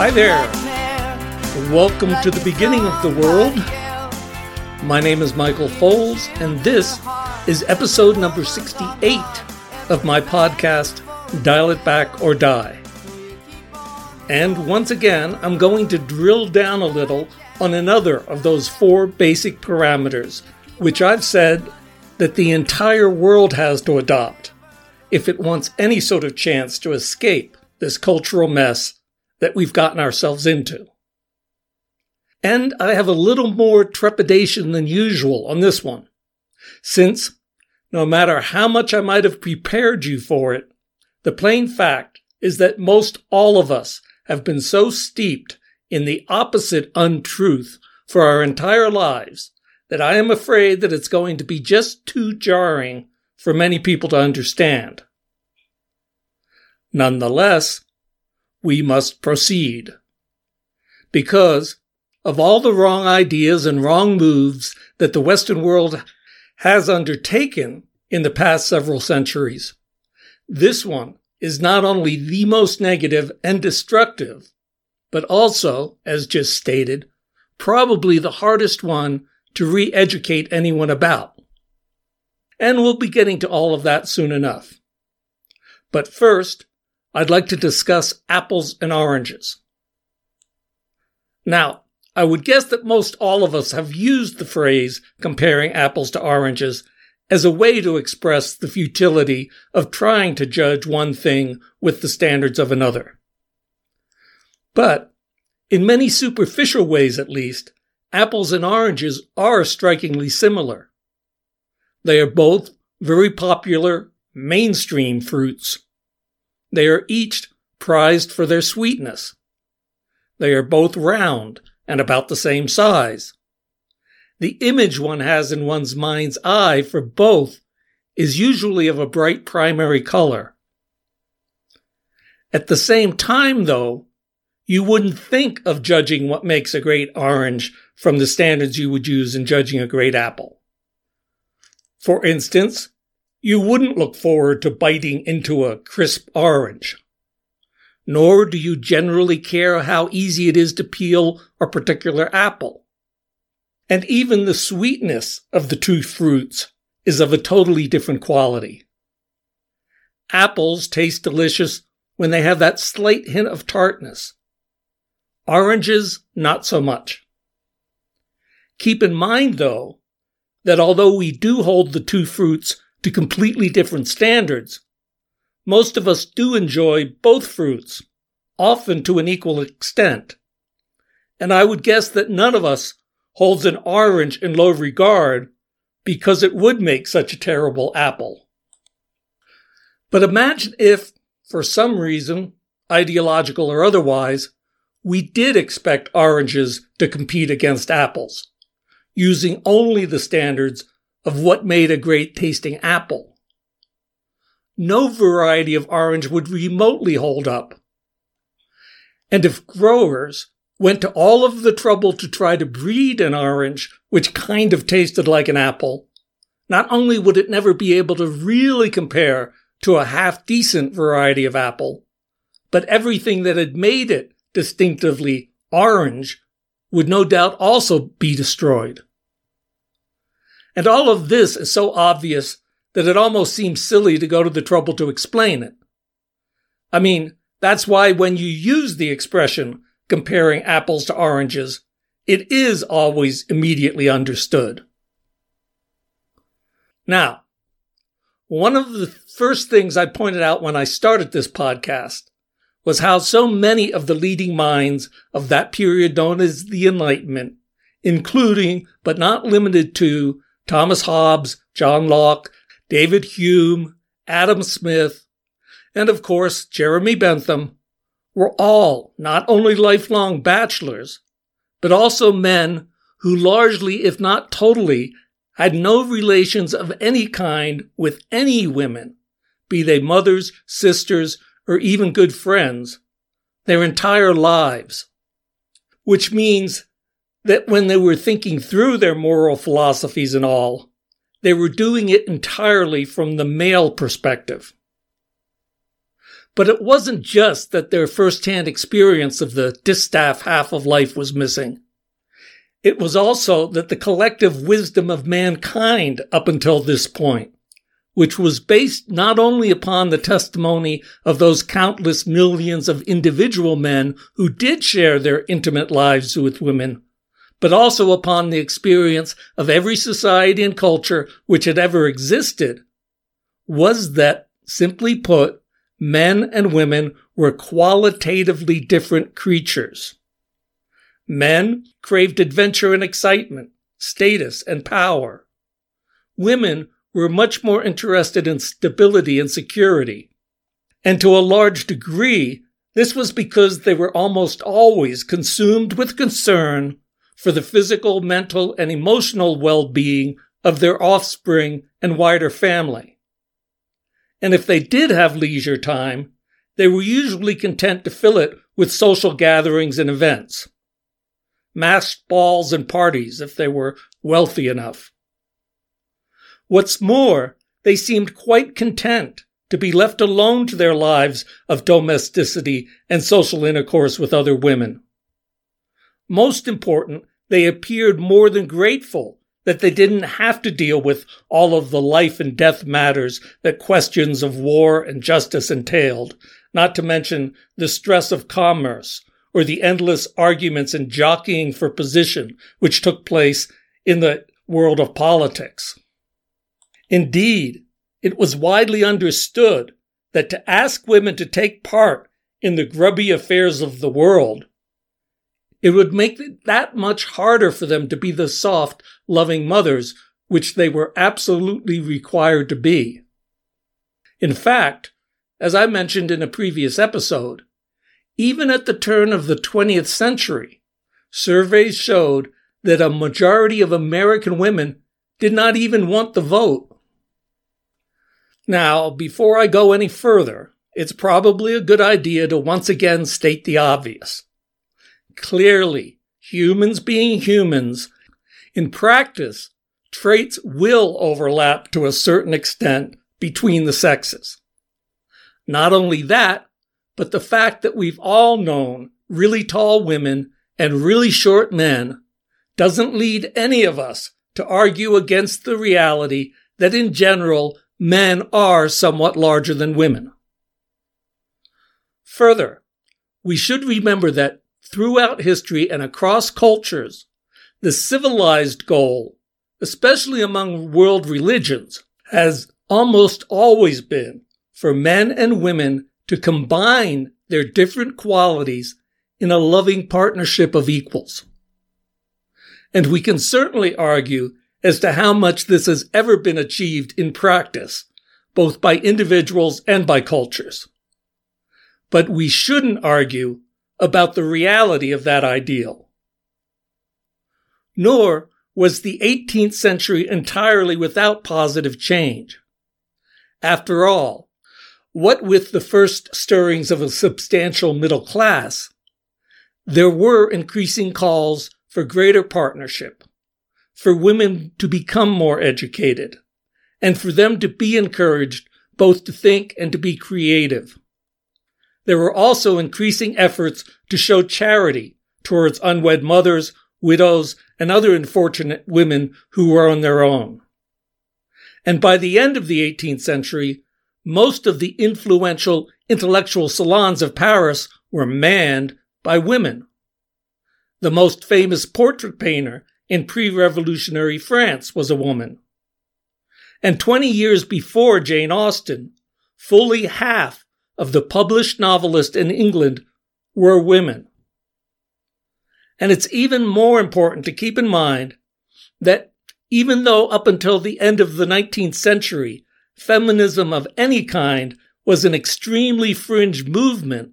Hi there. Welcome to the beginning of the world. My name is Michael Foles, and this is episode number 68 of my podcast, Dial It Back or Die. And once again, I'm going to drill down a little on another of those four basic parameters, which I've said that the entire world has to adopt if it wants any sort of chance to escape this cultural mess that we've gotten ourselves into. And I have a little more trepidation than usual on this one, since no matter how much I might have prepared you for it, the plain fact is that most all of us have been so steeped in the opposite untruth for our entire lives that I am afraid that it's going to be just too jarring for many people to understand. Nonetheless, we must proceed. Because of all the wrong ideas and wrong moves that the Western world has undertaken in the past several centuries, this one is not only the most negative and destructive, but also, as just stated, probably the hardest one to re educate anyone about. And we'll be getting to all of that soon enough. But first, I'd like to discuss apples and oranges. Now, I would guess that most all of us have used the phrase comparing apples to oranges as a way to express the futility of trying to judge one thing with the standards of another. But, in many superficial ways at least, apples and oranges are strikingly similar. They are both very popular mainstream fruits. They are each prized for their sweetness. They are both round and about the same size. The image one has in one's mind's eye for both is usually of a bright primary color. At the same time, though, you wouldn't think of judging what makes a great orange from the standards you would use in judging a great apple. For instance, you wouldn't look forward to biting into a crisp orange. Nor do you generally care how easy it is to peel a particular apple. And even the sweetness of the two fruits is of a totally different quality. Apples taste delicious when they have that slight hint of tartness. Oranges, not so much. Keep in mind, though, that although we do hold the two fruits to completely different standards, most of us do enjoy both fruits, often to an equal extent. And I would guess that none of us holds an orange in low regard because it would make such a terrible apple. But imagine if, for some reason, ideological or otherwise, we did expect oranges to compete against apples, using only the standards of what made a great tasting apple. No variety of orange would remotely hold up. And if growers went to all of the trouble to try to breed an orange which kind of tasted like an apple, not only would it never be able to really compare to a half decent variety of apple, but everything that had made it distinctively orange would no doubt also be destroyed. And all of this is so obvious that it almost seems silly to go to the trouble to explain it. I mean, that's why when you use the expression comparing apples to oranges, it is always immediately understood. Now, one of the first things I pointed out when I started this podcast was how so many of the leading minds of that period known as the Enlightenment, including but not limited to Thomas Hobbes, John Locke, David Hume, Adam Smith, and of course Jeremy Bentham, were all not only lifelong bachelors, but also men who largely, if not totally, had no relations of any kind with any women, be they mothers, sisters, or even good friends, their entire lives. Which means that when they were thinking through their moral philosophies and all, they were doing it entirely from the male perspective. But it wasn't just that their firsthand experience of the distaff half of life was missing. It was also that the collective wisdom of mankind up until this point, which was based not only upon the testimony of those countless millions of individual men who did share their intimate lives with women, but also upon the experience of every society and culture which had ever existed, was that, simply put, men and women were qualitatively different creatures. Men craved adventure and excitement, status and power. Women were much more interested in stability and security. And to a large degree, this was because they were almost always consumed with concern for the physical, mental, and emotional well-being of their offspring and wider family. And if they did have leisure time, they were usually content to fill it with social gatherings and events masked balls and parties if they were wealthy enough. What's more, they seemed quite content to be left alone to their lives of domesticity and social intercourse with other women. Most important, they appeared more than grateful that they didn't have to deal with all of the life and death matters that questions of war and justice entailed, not to mention the stress of commerce, or the endless arguments and jockeying for position which took place in the world of politics. Indeed, it was widely understood that to ask women to take part in the grubby affairs of the world, it would make it that much harder for them to be the soft, loving mothers which they were absolutely required to be. In fact, as I mentioned in a previous episode, even at the turn of the 20th century, surveys showed that a majority of American women did not even want the vote. Now, before I go any further, it's probably a good idea to once again state the obvious. Clearly, humans being humans, in practice, traits will overlap to a certain extent between the sexes. Not only that, but the fact that we've all known really tall women and really short men doesn't lead any of us to argue against the reality that in general, men are somewhat larger than women. Further, we should remember that throughout history and across cultures, the civilized goal, especially among world religions, has almost always been for men and women to combine their different qualities in a loving partnership of equals. And we can certainly argue as to how much this has ever been achieved in practice, both by individuals and by cultures. But we shouldn't argue about the reality of that ideal. Nor was the 18th century entirely without positive change. After all, what with the first stirrings of a substantial middle class, there were increasing calls for greater partnership, for women to become more educated, and for them to be encouraged both to think and to be creative. There were also increasing efforts to show charity towards unwed mothers, widows, and other unfortunate women who were on their own. And by the end of the 18th century, most of the influential intellectual salons of Paris were manned by women. The most famous portrait painter in pre-revolutionary France was a woman. And 20 years before Jane Austen, fully half of the published novelists in England were women. And it's even more important to keep in mind that even though up until the end of the 19th century, feminism of any kind was an extremely fringe movement,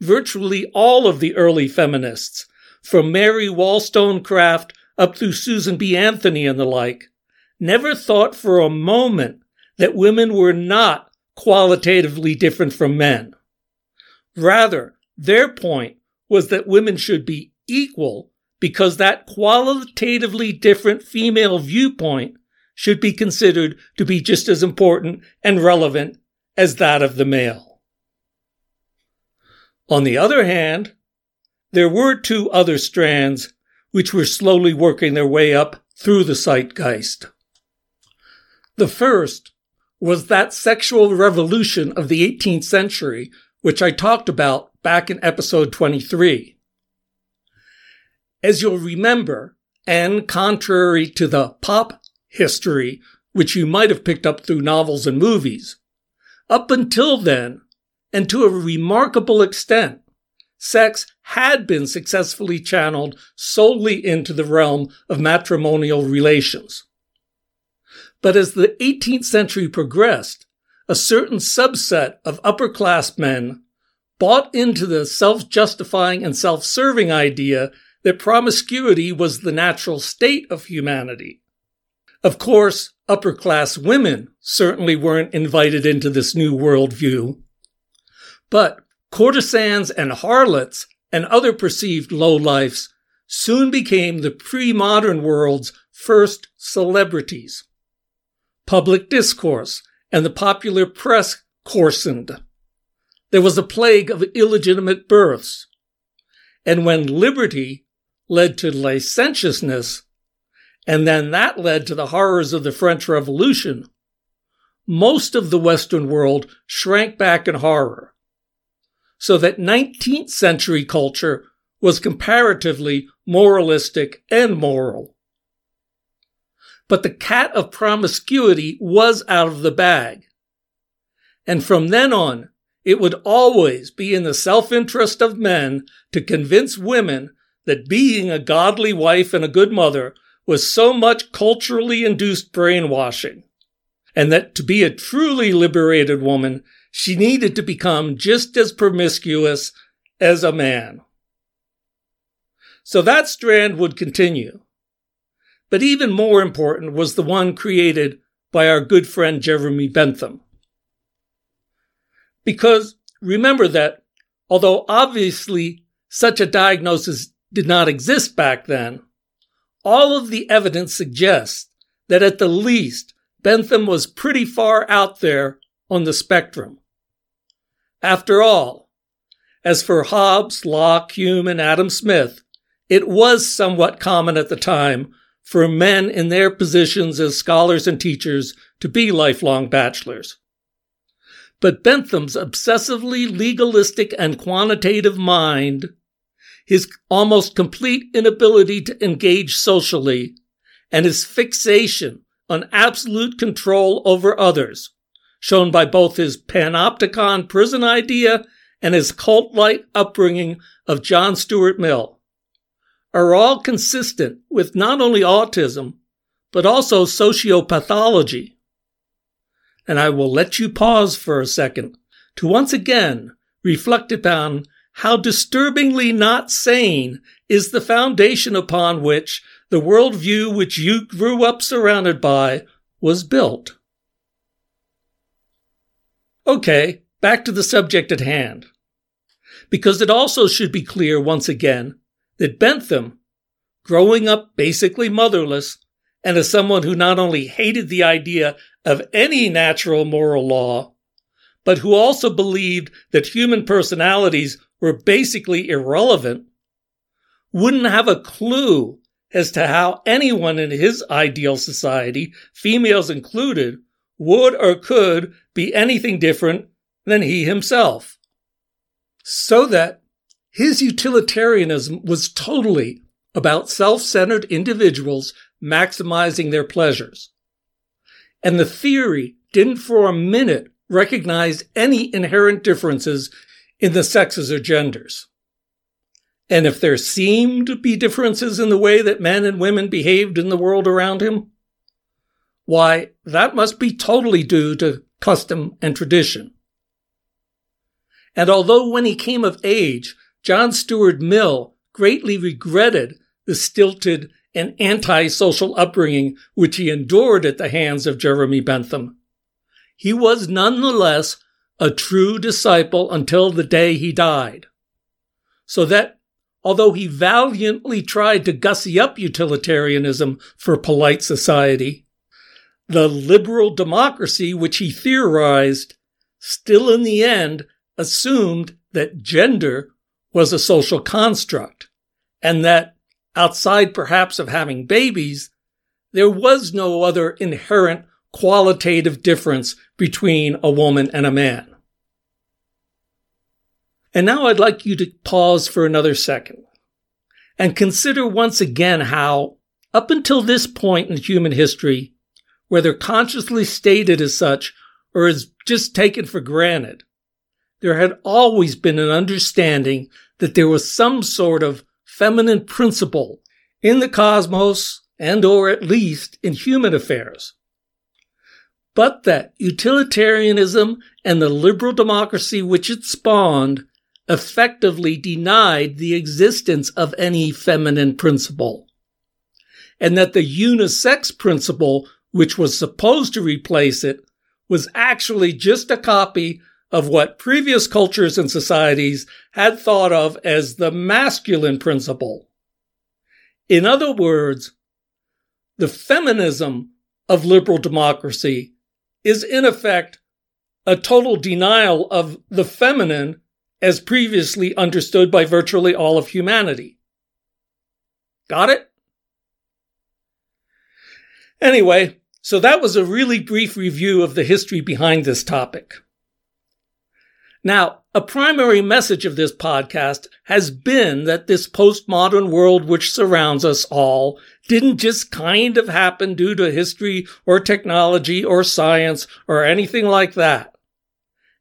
virtually all of the early feminists, from Mary Wollstonecraft up through Susan B. Anthony and the like, never thought for a moment that women were not qualitatively different from men. Rather, their point was that women should be equal because that qualitatively different female viewpoint should be considered to be just as important and relevant as that of the male. On the other hand, there were two other strands which were slowly working their way up through the zeitgeist. The first was that sexual revolution of the 18th century, which I talked about back in episode 23. As you'll remember, and contrary to the pop history, which you might have picked up through novels and movies, up until then, and to a remarkable extent, sex had been successfully channeled solely into the realm of matrimonial relations. But as the 18th century progressed, a certain subset of upper class men bought into the self justifying and self serving idea that promiscuity was the natural state of humanity. Of course, upper class women certainly weren't invited into this new worldview. But courtesans and harlots and other perceived lowlifes soon became the pre modern world's first celebrities. Public discourse and the popular press coarsened. There was a plague of illegitimate births. And when liberty led to licentiousness, and then that led to the horrors of the French Revolution, most of the Western world shrank back in horror so that 19th century culture was comparatively moralistic and moral. But the cat of promiscuity was out of the bag. And from then on, it would always be in the self interest of men to convince women that being a godly wife and a good mother was so much culturally induced brainwashing, and that to be a truly liberated woman, she needed to become just as promiscuous as a man. So that strand would continue. But even more important was the one created by our good friend Jeremy Bentham. Because remember that although obviously such a diagnosis did not exist back then, all of the evidence suggests that at the least Bentham was pretty far out there on the spectrum. After all, as for Hobbes, Locke, Hume, and Adam Smith, it was somewhat common at the time for men in their positions as scholars and teachers to be lifelong bachelors. But Bentham's obsessively legalistic and quantitative mind, his almost complete inability to engage socially, and his fixation on absolute control over others shown by both his panopticon prison idea and his cult like upbringing of John Stuart Mill, are all consistent with not only autism, but also sociopathology. And I will let you pause for a second to once again reflect upon how disturbingly not sane is the foundation upon which the worldview which you grew up surrounded by was built. Okay, back to the subject at hand. Because it also should be clear once again that Bentham, growing up basically motherless, and as someone who not only hated the idea of any natural moral law, but who also believed that human personalities were basically irrelevant, wouldn't have a clue as to how anyone in his ideal society, females included, would or could be anything different than he himself. So that his utilitarianism was totally about self centered individuals maximizing their pleasures. And the theory didn't for a minute recognize any inherent differences in the sexes or genders. And if there seemed to be differences in the way that men and women behaved in the world around him, why, that must be totally due to custom and tradition. And although when he came of age, John Stuart Mill greatly regretted the stilted and anti-social upbringing which he endured at the hands of Jeremy Bentham, he was nonetheless a true disciple until the day he died. So that although he valiantly tried to gussy up utilitarianism for polite society, the liberal democracy which he theorized still in the end assumed that gender was a social construct and that outside perhaps of having babies, there was no other inherent qualitative difference between a woman and a man. And now I'd like you to pause for another second and consider once again how, up until this point in human history, whether consciously stated as such or as just taken for granted, there had always been an understanding that there was some sort of feminine principle in the cosmos and or at least in human affairs. But that utilitarianism and the liberal democracy which it spawned effectively denied the existence of any feminine principle. And that the unisex principle, which was supposed to replace it, was actually just a copy of what previous cultures and societies had thought of as the masculine principle. In other words, the feminism of liberal democracy is in effect a total denial of the feminine as previously understood by virtually all of humanity. Got it? Anyway, so that was a really brief review of the history behind this topic. Now, a primary message of this podcast has been that this postmodern world which surrounds us all didn't just kind of happen due to history or technology or science or anything like that.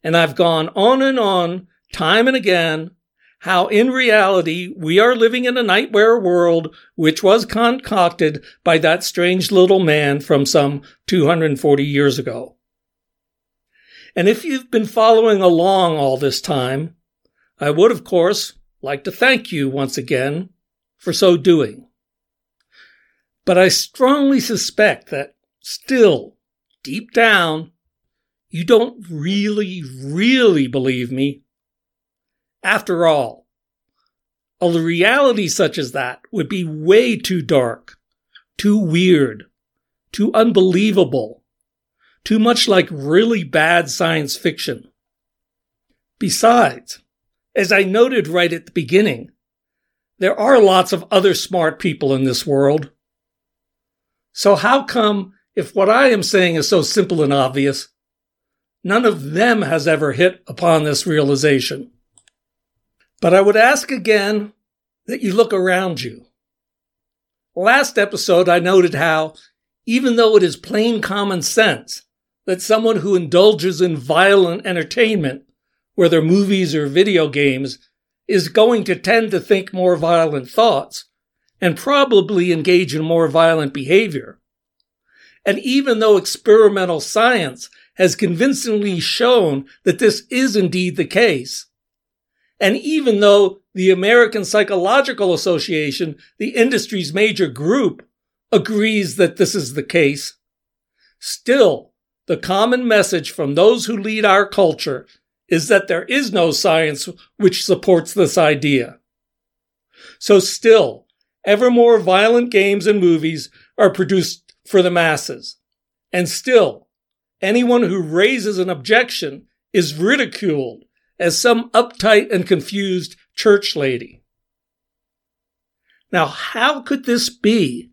And I've gone on and on, time and again, how in reality we are living in a nightmare world which was concocted by that strange little man from some 240 years ago. And if you've been following along all this time, I would, of course, like to thank you once again for so doing. But I strongly suspect that still, deep down, you don't really, really believe me. After all, a reality such as that would be way too dark, too weird, too unbelievable too much like really bad science fiction. Besides, as I noted right at the beginning, there are lots of other smart people in this world. So how come, if what I am saying is so simple and obvious, none of them has ever hit upon this realization? But I would ask again that you look around you. Last episode, I noted how, even though it is plain common sense that someone who indulges in violent entertainment, whether movies or video games, is going to tend to think more violent thoughts and probably engage in more violent behavior. And even though experimental science has convincingly shown that this is indeed the case, and even though the American Psychological Association, the industry's major group, agrees that this is the case, still the common message from those who lead our culture is that there is no science which supports this idea. So still, ever more violent games and movies are produced for the masses. And still, anyone who raises an objection is ridiculed as some uptight and confused church lady. Now, how could this be?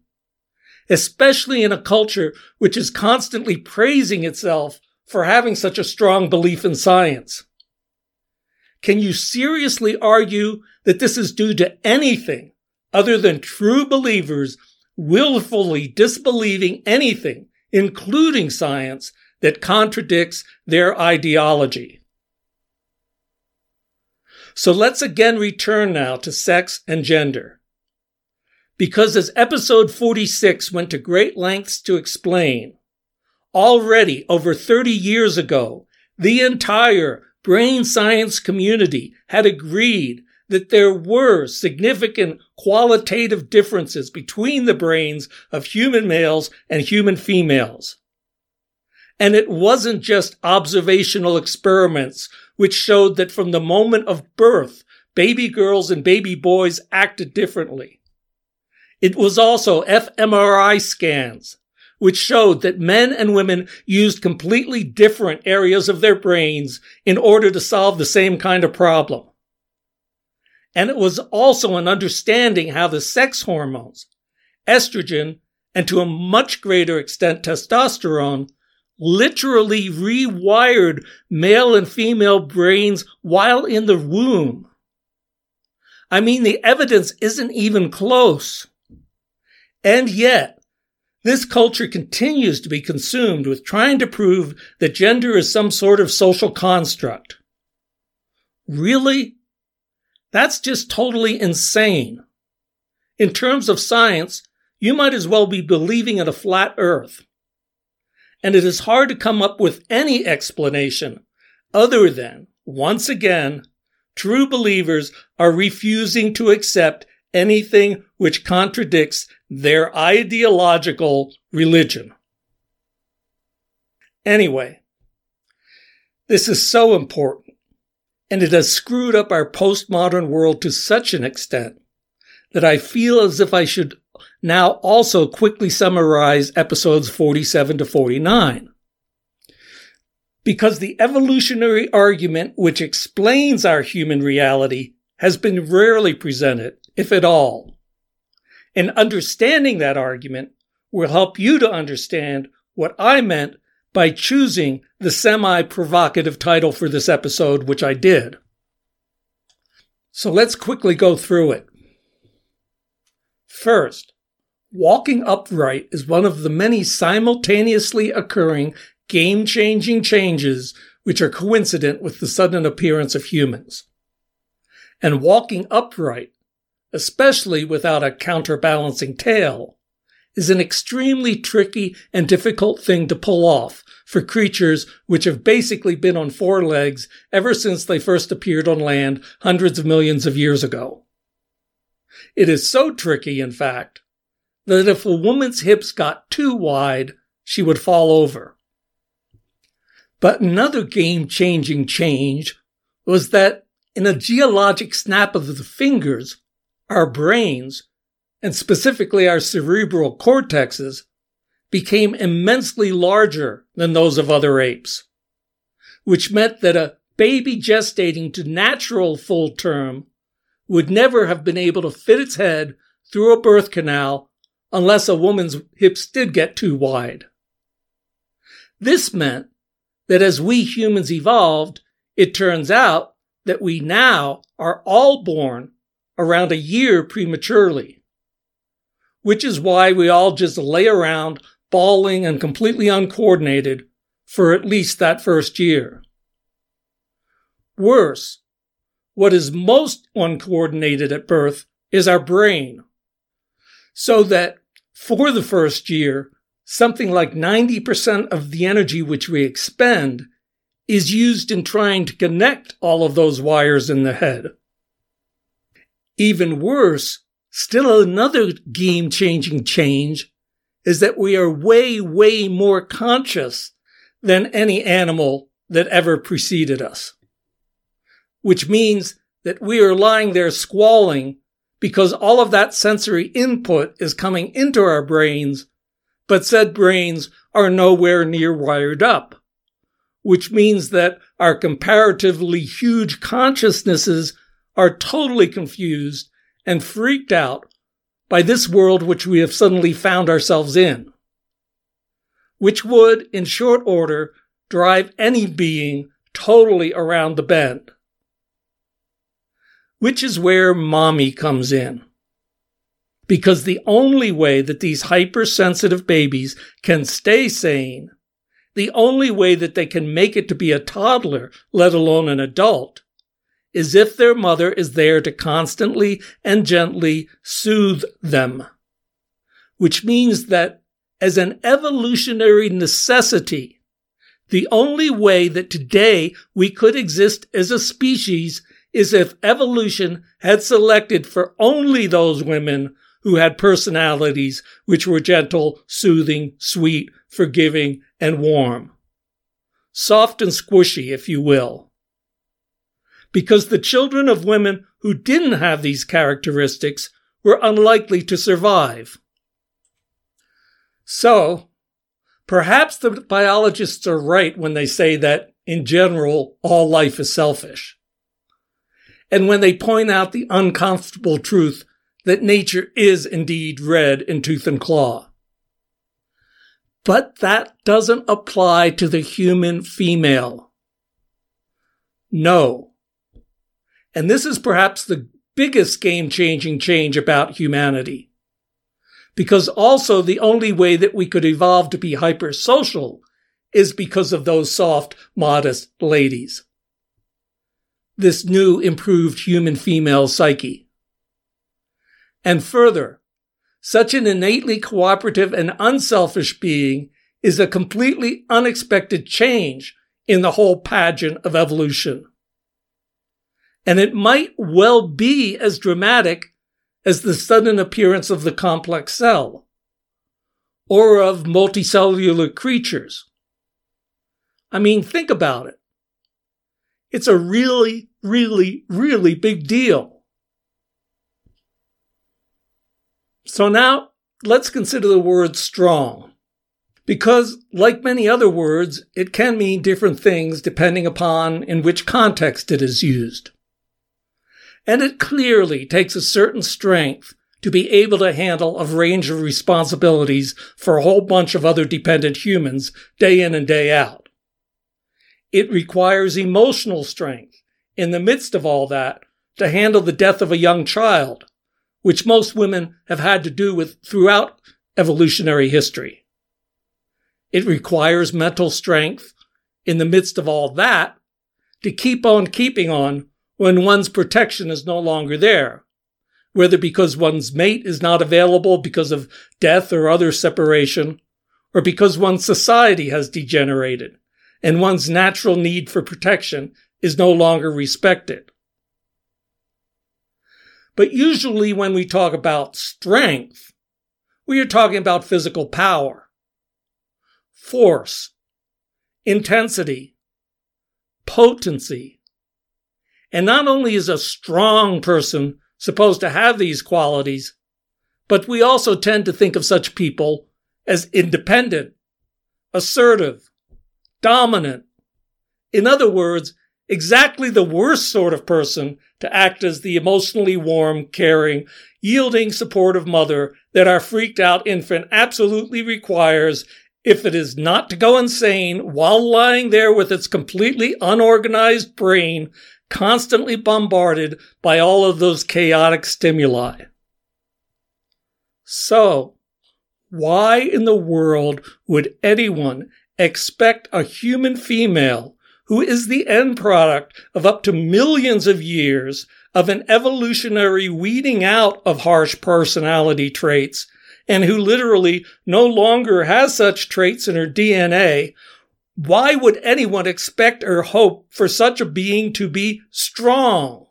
Especially in a culture which is constantly praising itself for having such a strong belief in science. Can you seriously argue that this is due to anything other than true believers willfully disbelieving anything, including science, that contradicts their ideology? So let's again return now to sex and gender because as episode 46 went to great lengths to explain, already over 30 years ago, the entire brain science community had agreed that there were significant qualitative differences between the brains of human males and human females. And it wasn't just observational experiments which showed that from the moment of birth, baby girls and baby boys acted differently. It was also fMRI scans, which showed that men and women used completely different areas of their brains in order to solve the same kind of problem. And it was also an understanding how the sex hormones, estrogen, and to a much greater extent testosterone, literally rewired male and female brains while in the womb. I mean, the evidence isn't even close. And yet, this culture continues to be consumed with trying to prove that gender is some sort of social construct. Really? That's just totally insane. In terms of science, you might as well be believing in a flat earth. And it is hard to come up with any explanation other than, once again, true believers are refusing to accept anything which contradicts their ideological religion. Anyway, this is so important, and it has screwed up our postmodern world to such an extent that I feel as if I should now also quickly summarize episodes 47 to 49. Because the evolutionary argument which explains our human reality has been rarely presented, if at all. And understanding that argument will help you to understand what I meant by choosing the semi provocative title for this episode, which I did. So let's quickly go through it. First, walking upright is one of the many simultaneously occurring game changing changes which are coincident with the sudden appearance of humans. And walking upright especially without a counterbalancing tail, is an extremely tricky and difficult thing to pull off for creatures which have basically been on four legs ever since they first appeared on land hundreds of millions of years ago. It is so tricky, in fact, that if a woman's hips got too wide, she would fall over. But another game changing change was that in a geologic snap of the fingers, our brains, and specifically our cerebral cortexes, became immensely larger than those of other apes, which meant that a baby gestating to natural full term would never have been able to fit its head through a birth canal unless a woman's hips did get too wide. This meant that as we humans evolved, it turns out that we now are all born around a year prematurely, which is why we all just lay around bawling and completely uncoordinated for at least that first year. Worse, what is most uncoordinated at birth is our brain. So that for the first year, something like 90% of the energy which we expend is used in trying to connect all of those wires in the head. Even worse, still another game changing change is that we are way, way more conscious than any animal that ever preceded us. Which means that we are lying there squalling because all of that sensory input is coming into our brains, but said brains are nowhere near wired up. Which means that our comparatively huge consciousnesses are totally confused and freaked out by this world which we have suddenly found ourselves in, which would, in short order, drive any being totally around the bend. Which is where mommy comes in. Because the only way that these hypersensitive babies can stay sane, the only way that they can make it to be a toddler, let alone an adult, is if their mother is there to constantly and gently soothe them. Which means that as an evolutionary necessity, the only way that today we could exist as a species is if evolution had selected for only those women who had personalities which were gentle, soothing, sweet, forgiving, and warm. Soft and squishy, if you will because the children of women who didn't have these characteristics were unlikely to survive. So, Perhaps the biologists are right when they say that, in general, all life is selfish. And when they point out the uncomfortable truth that nature is indeed red in tooth and claw. But that doesn't apply to the human female. No. And this is perhaps the biggest game changing change about humanity. Because also the only way that we could evolve to be hypersocial is because of those soft, modest ladies. This new improved human female psyche. And further, such an innately cooperative and unselfish being is a completely unexpected change in the whole pageant of evolution. And it might well be as dramatic as the sudden appearance of the complex cell or of multicellular creatures. I mean, think about it. It's a really, really, really big deal. So now let's consider the word strong. Because, like many other words, it can mean different things depending upon in which context it is used. And it clearly takes a certain strength to be able to handle a range of responsibilities for a whole bunch of other dependent humans day in and day out. It requires emotional strength in the midst of all that to handle the death of a young child, which most women have had to do with throughout evolutionary history. It requires mental strength in the midst of all that to keep on keeping on when one's protection is no longer there, whether because one's mate is not available because of death or other separation, or because one's society has degenerated and one's natural need for protection is no longer respected. But usually when we talk about strength, we are talking about physical power, force, intensity, potency. And not only is a strong person supposed to have these qualities, but we also tend to think of such people as independent, assertive, dominant. In other words, exactly the worst sort of person to act as the emotionally warm, caring, yielding, supportive mother that our freaked out infant absolutely requires if it is not to go insane while lying there with its completely unorganized brain constantly bombarded by all of those chaotic stimuli. So, why in the world would anyone expect a human female who is the end product of up to millions of years of an evolutionary weeding out of harsh personality traits and who literally no longer has such traits in her DNA, why would anyone expect or hope for such a being to be strong?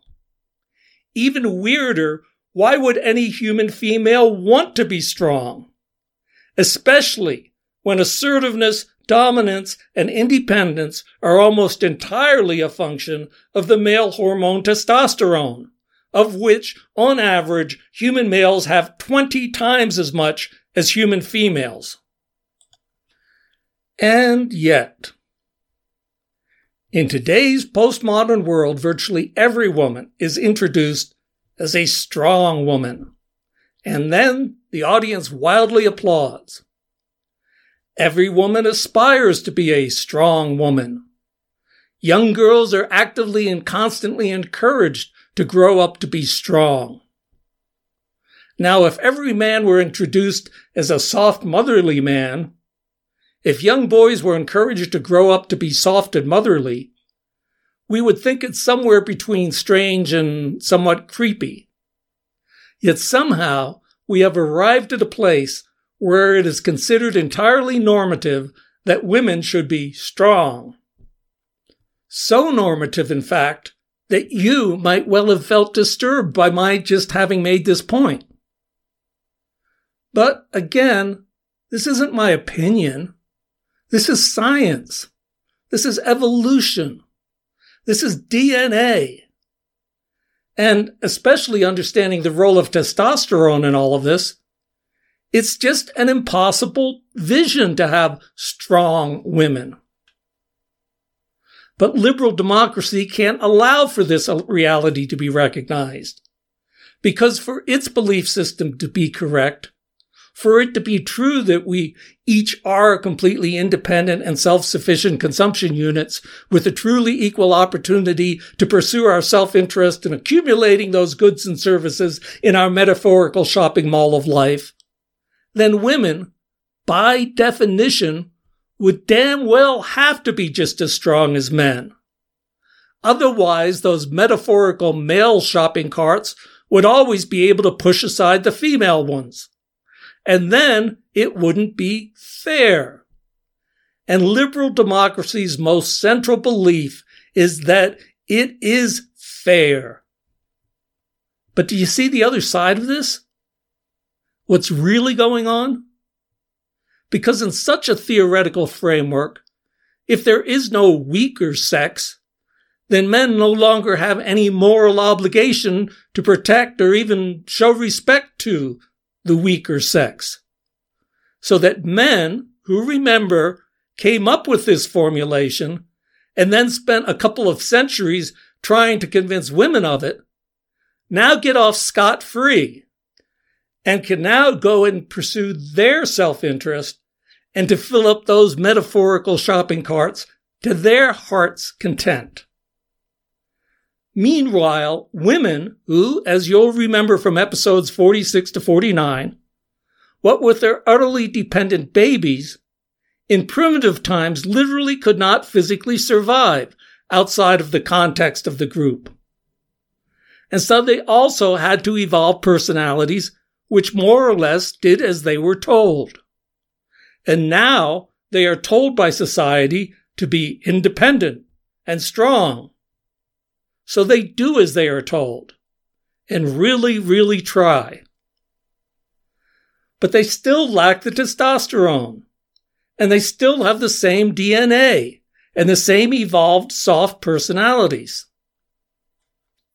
Even weirder, why would any human female want to be strong? Especially when assertiveness dominance, and independence are almost entirely a function of the male hormone testosterone, of which, on average, human males have 20 times as much as human females. And yet, in today's postmodern world, virtually every woman is introduced as a strong woman. And then the audience wildly applauds. Every woman aspires to be a strong woman. Young girls are actively and constantly encouraged to grow up to be strong. Now, if every man were introduced as a soft, motherly man, if young boys were encouraged to grow up to be soft and motherly, we would think it's somewhere between strange and somewhat creepy. Yet somehow we have arrived at a place where it is considered entirely normative that women should be strong. So normative, in fact, that you might well have felt disturbed by my just having made this point. But again, this isn't my opinion. This is science. This is evolution. This is DNA. And especially understanding the role of testosterone in all of this, It's just an impossible vision to have strong women. But liberal democracy can't allow for this reality to be recognized. Because for its belief system to be correct, for it to be true that we each are completely independent and self-sufficient consumption units with a truly equal opportunity to pursue our self-interest in accumulating those goods and services in our metaphorical shopping mall of life, then women, by definition, would damn well have to be just as strong as men. Otherwise, those metaphorical male shopping carts would always be able to push aside the female ones. And then it wouldn't be fair. And liberal democracy's most central belief is that it is fair. But do you see the other side of this? What's really going on? Because in such a theoretical framework, if there is no weaker sex, then men no longer have any moral obligation to protect or even show respect to the weaker sex. So that men who remember came up with this formulation and then spent a couple of centuries trying to convince women of it, now get off scot free and can now go and pursue their self interest and to fill up those metaphorical shopping carts to their heart's content. Meanwhile, women who, as you'll remember from episodes 46 to 49, what with their utterly dependent babies, in primitive times literally could not physically survive outside of the context of the group. And so they also had to evolve personalities which more or less did as they were told. And now they are told by society to be independent and strong. So they do as they are told and really, really try. But they still lack the testosterone and they still have the same DNA and the same evolved soft personalities.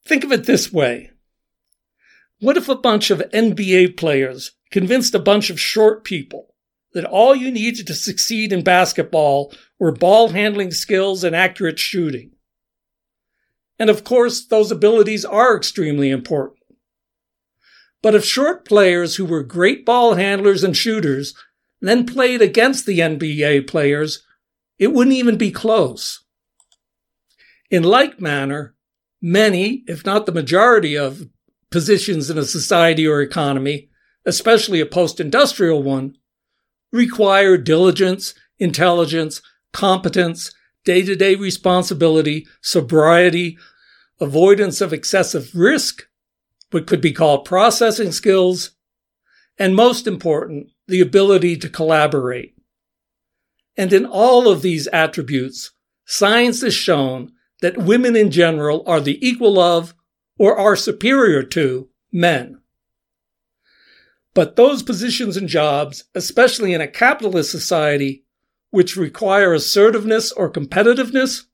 Think of it this way. What if a bunch of NBA players convinced a bunch of short people that all you needed to succeed in basketball were ball handling skills and accurate shooting. And of course, those abilities are extremely important. But if short players who were great ball handlers and shooters then played against the NBA players, it wouldn't even be close. In like manner, many, if not the majority of positions in a society or economy, especially a post-industrial one, require diligence, intelligence, competence, day to day responsibility, sobriety, avoidance of excessive risk, what could be called processing skills, and most important, the ability to collaborate. And in all of these attributes, science has shown that women in general are the equal of or are superior to men. But those positions and jobs, especially in a capitalist society, which require assertiveness or competitiveness,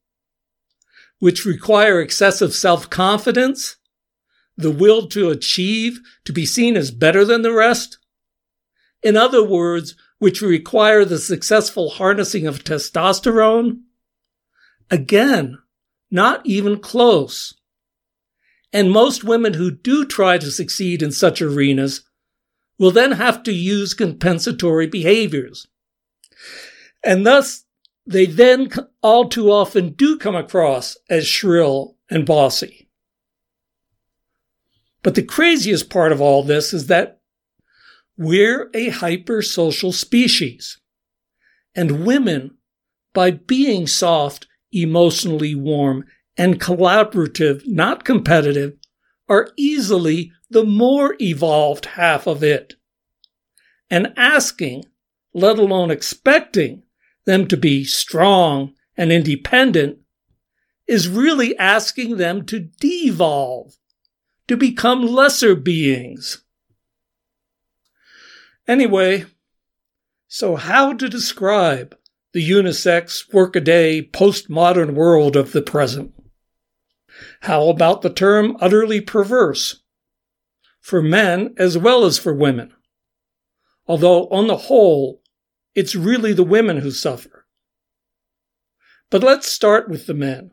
which require excessive self-confidence, the will to achieve, to be seen as better than the rest. In other words, which require the successful harnessing of testosterone. Again, not even close. And most women who do try to succeed in such arenas will then have to use compensatory behaviors. And thus, they then all too often do come across as shrill and bossy. But the craziest part of all this is that we're a hypersocial species. And women, by being soft, emotionally warm, and collaborative, not competitive, are easily the more evolved half of it. And asking, let alone expecting, them to be strong and independent is really asking them to devolve, to become lesser beings. Anyway, so how to describe the unisex, workaday, postmodern world of the present? How about the term utterly perverse? For men as well as for women. although on the whole, it's really the women who suffer. But let's start with the men.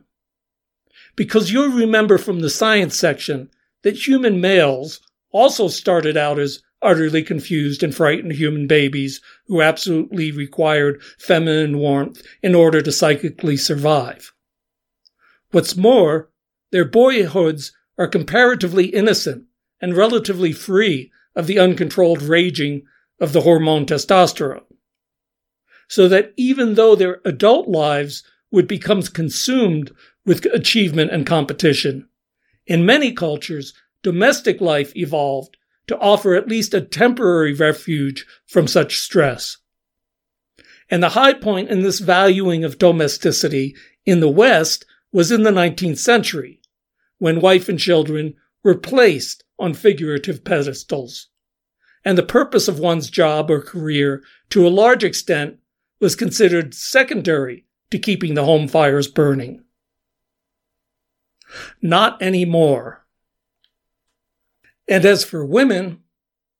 Because you'll remember from the science section that human males also started out as utterly confused and frightened human babies who absolutely required feminine warmth in order to psychically survive. What's more, their boyhoods are comparatively innocent and relatively free of the uncontrolled raging of the hormone testosterone. So that even though their adult lives would become consumed with achievement and competition, in many cultures, domestic life evolved to offer at least a temporary refuge from such stress. And the high point in this valuing of domesticity in the West was in the 19th century, when wife and children were placed on figurative pedestals. And the purpose of one's job or career, to a large extent, was considered secondary to keeping the home fires burning. Not anymore. And as for women,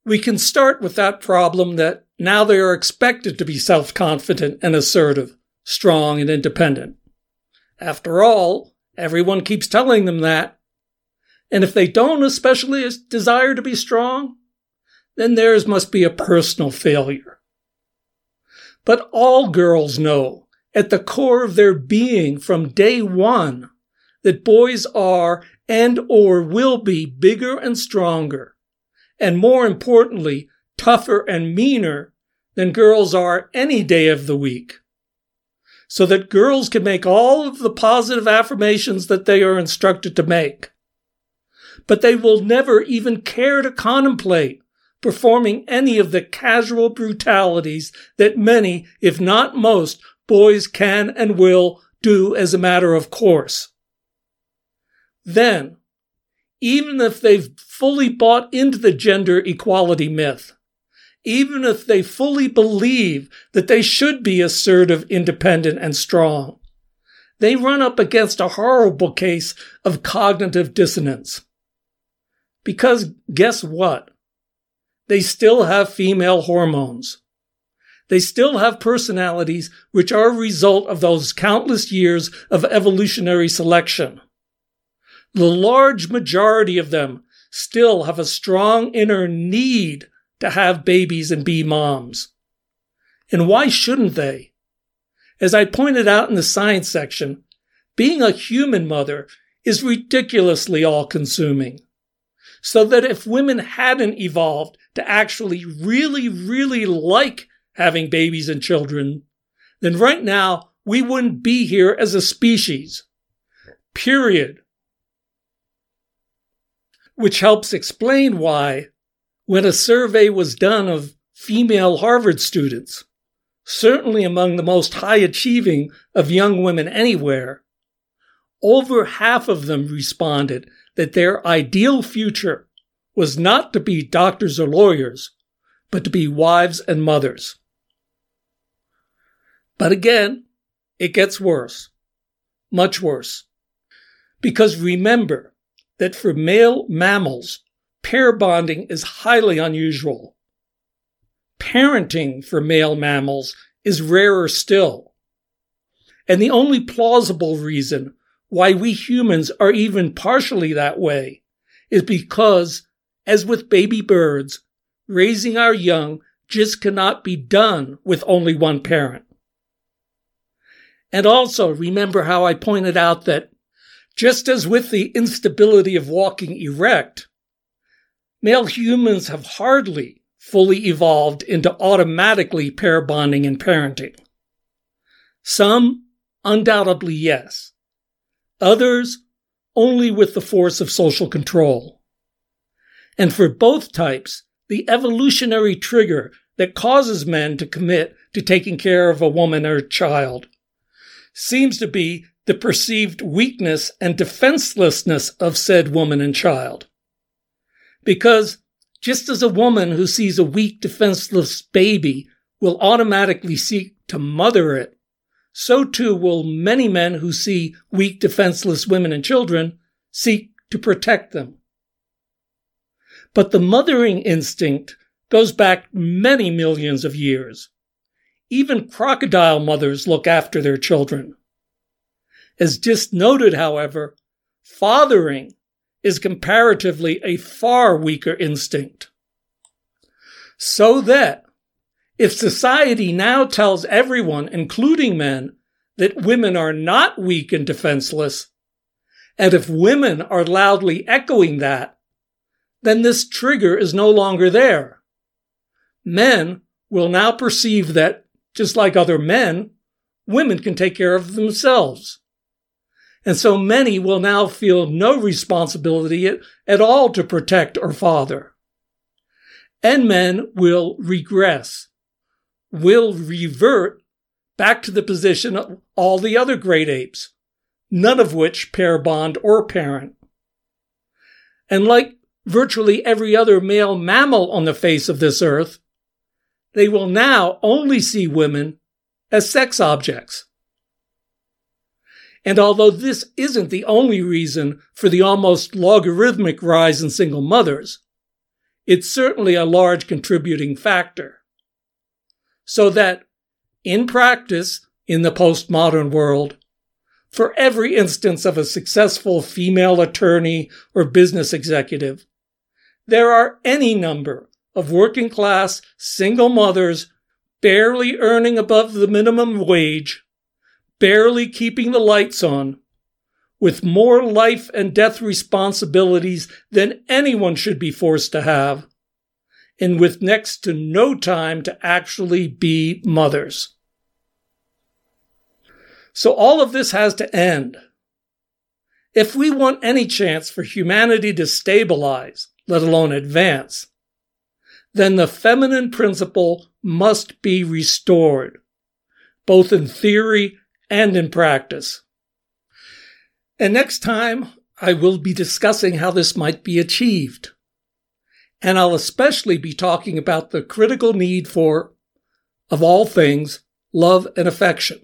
we can start with that problem that now they are expected to be self confident and assertive, strong and independent. After all, everyone keeps telling them that. And if they don't especially desire to be strong, then theirs must be a personal failure. But all girls know at the core of their being from day one that boys are and or will be bigger and stronger, and more importantly, tougher and meaner than girls are any day of the week so that girls can make all of the positive affirmations that they are instructed to make. But they will never even care to contemplate performing any of the casual brutalities that many, if not most, boys can and will do as a matter of course. Then, even if they've fully bought into the gender equality myth, even if they fully believe that they should be assertive, independent, and strong. They run up against a horrible case of cognitive dissonance. Because guess what? They still have female hormones. They still have personalities which are a result of those countless years of evolutionary selection. The large majority of them still have a strong inner need to have babies and be moms. And why shouldn't they? As I pointed out in the science section, being a human mother is ridiculously all consuming. So that if women hadn't evolved to actually really, really like having babies and children, then right now we wouldn't be here as a species. Period. Which helps explain why when a survey was done of female Harvard students, certainly among the most high achieving of young women anywhere, over half of them responded that their ideal future was not to be doctors or lawyers, but to be wives and mothers. But again, it gets worse. Much worse. Because remember that for male mammals, pair bonding is highly unusual. Parenting for male mammals is rarer still. And the only plausible reason why we humans are even partially that way is because, as with baby birds, raising our young just cannot be done with only one parent. And also remember how I pointed out that just as with the instability of walking erect, male humans have hardly fully evolved into automatically pair bonding and parenting. Some, undoubtedly, yes. Others, only with the force of social control. And for both types, the evolutionary trigger that causes men to commit to taking care of a woman or child seems to be the perceived weakness and defenselessness of said woman and child. Because just as a woman who sees a weak, defenseless baby will automatically seek to mother it, so too will many men who see weak, defenseless women and children seek to protect them. But the mothering instinct goes back many millions of years. Even crocodile mothers look after their children. As just noted, however, fathering is comparatively a far weaker instinct. So that if society now tells everyone, including men, that women are not weak and defenseless, and if women are loudly echoing that, then this trigger is no longer there. Men will now perceive that, just like other men, women can take care of themselves. And so many will now feel no responsibility at, at all to protect or father. And men will regress, will revert back to the position of all the other great apes, none of which pair bond or parent. And like virtually every other male mammal on the face of this earth, they will now only see women as sex objects. And although this isn't the only reason for the almost logarithmic rise in single mothers, it's certainly a large contributing factor. So that, in practice, in the postmodern world, for every instance of a successful female attorney or business executive, there are any number of working class single mothers barely earning above the minimum wage, barely keeping the lights on, with more life and death responsibilities than anyone should be forced to have, and with next to no time to actually be mothers. So all of this has to end. If we want any chance for humanity to stabilize, let alone advance, then the feminine principle must be restored, both in theory and in practice. And next time, I will be discussing how this might be achieved. And I'll especially be talking about the critical need for, of all things, love and affection.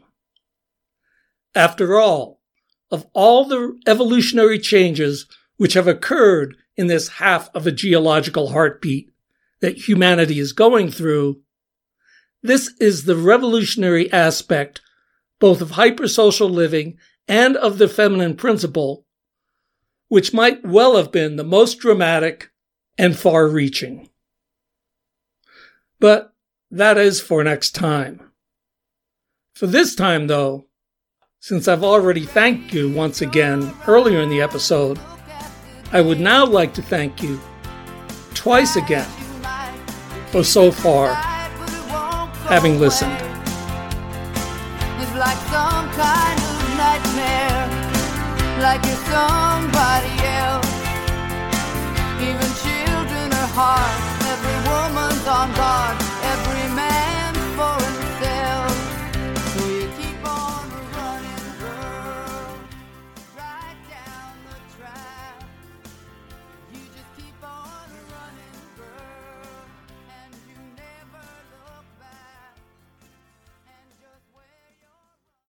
After all, of all the evolutionary changes which have occurred in this half of a geological heartbeat that humanity is going through, this is the revolutionary aspect both of hypersocial living and of the feminine principle, which might well have been the most dramatic and far reaching. But that is for next time. For this time, though, since I've already thanked you once again earlier in the episode, I would now like to thank you twice again for so far having listened. like heart, every woman's on guard.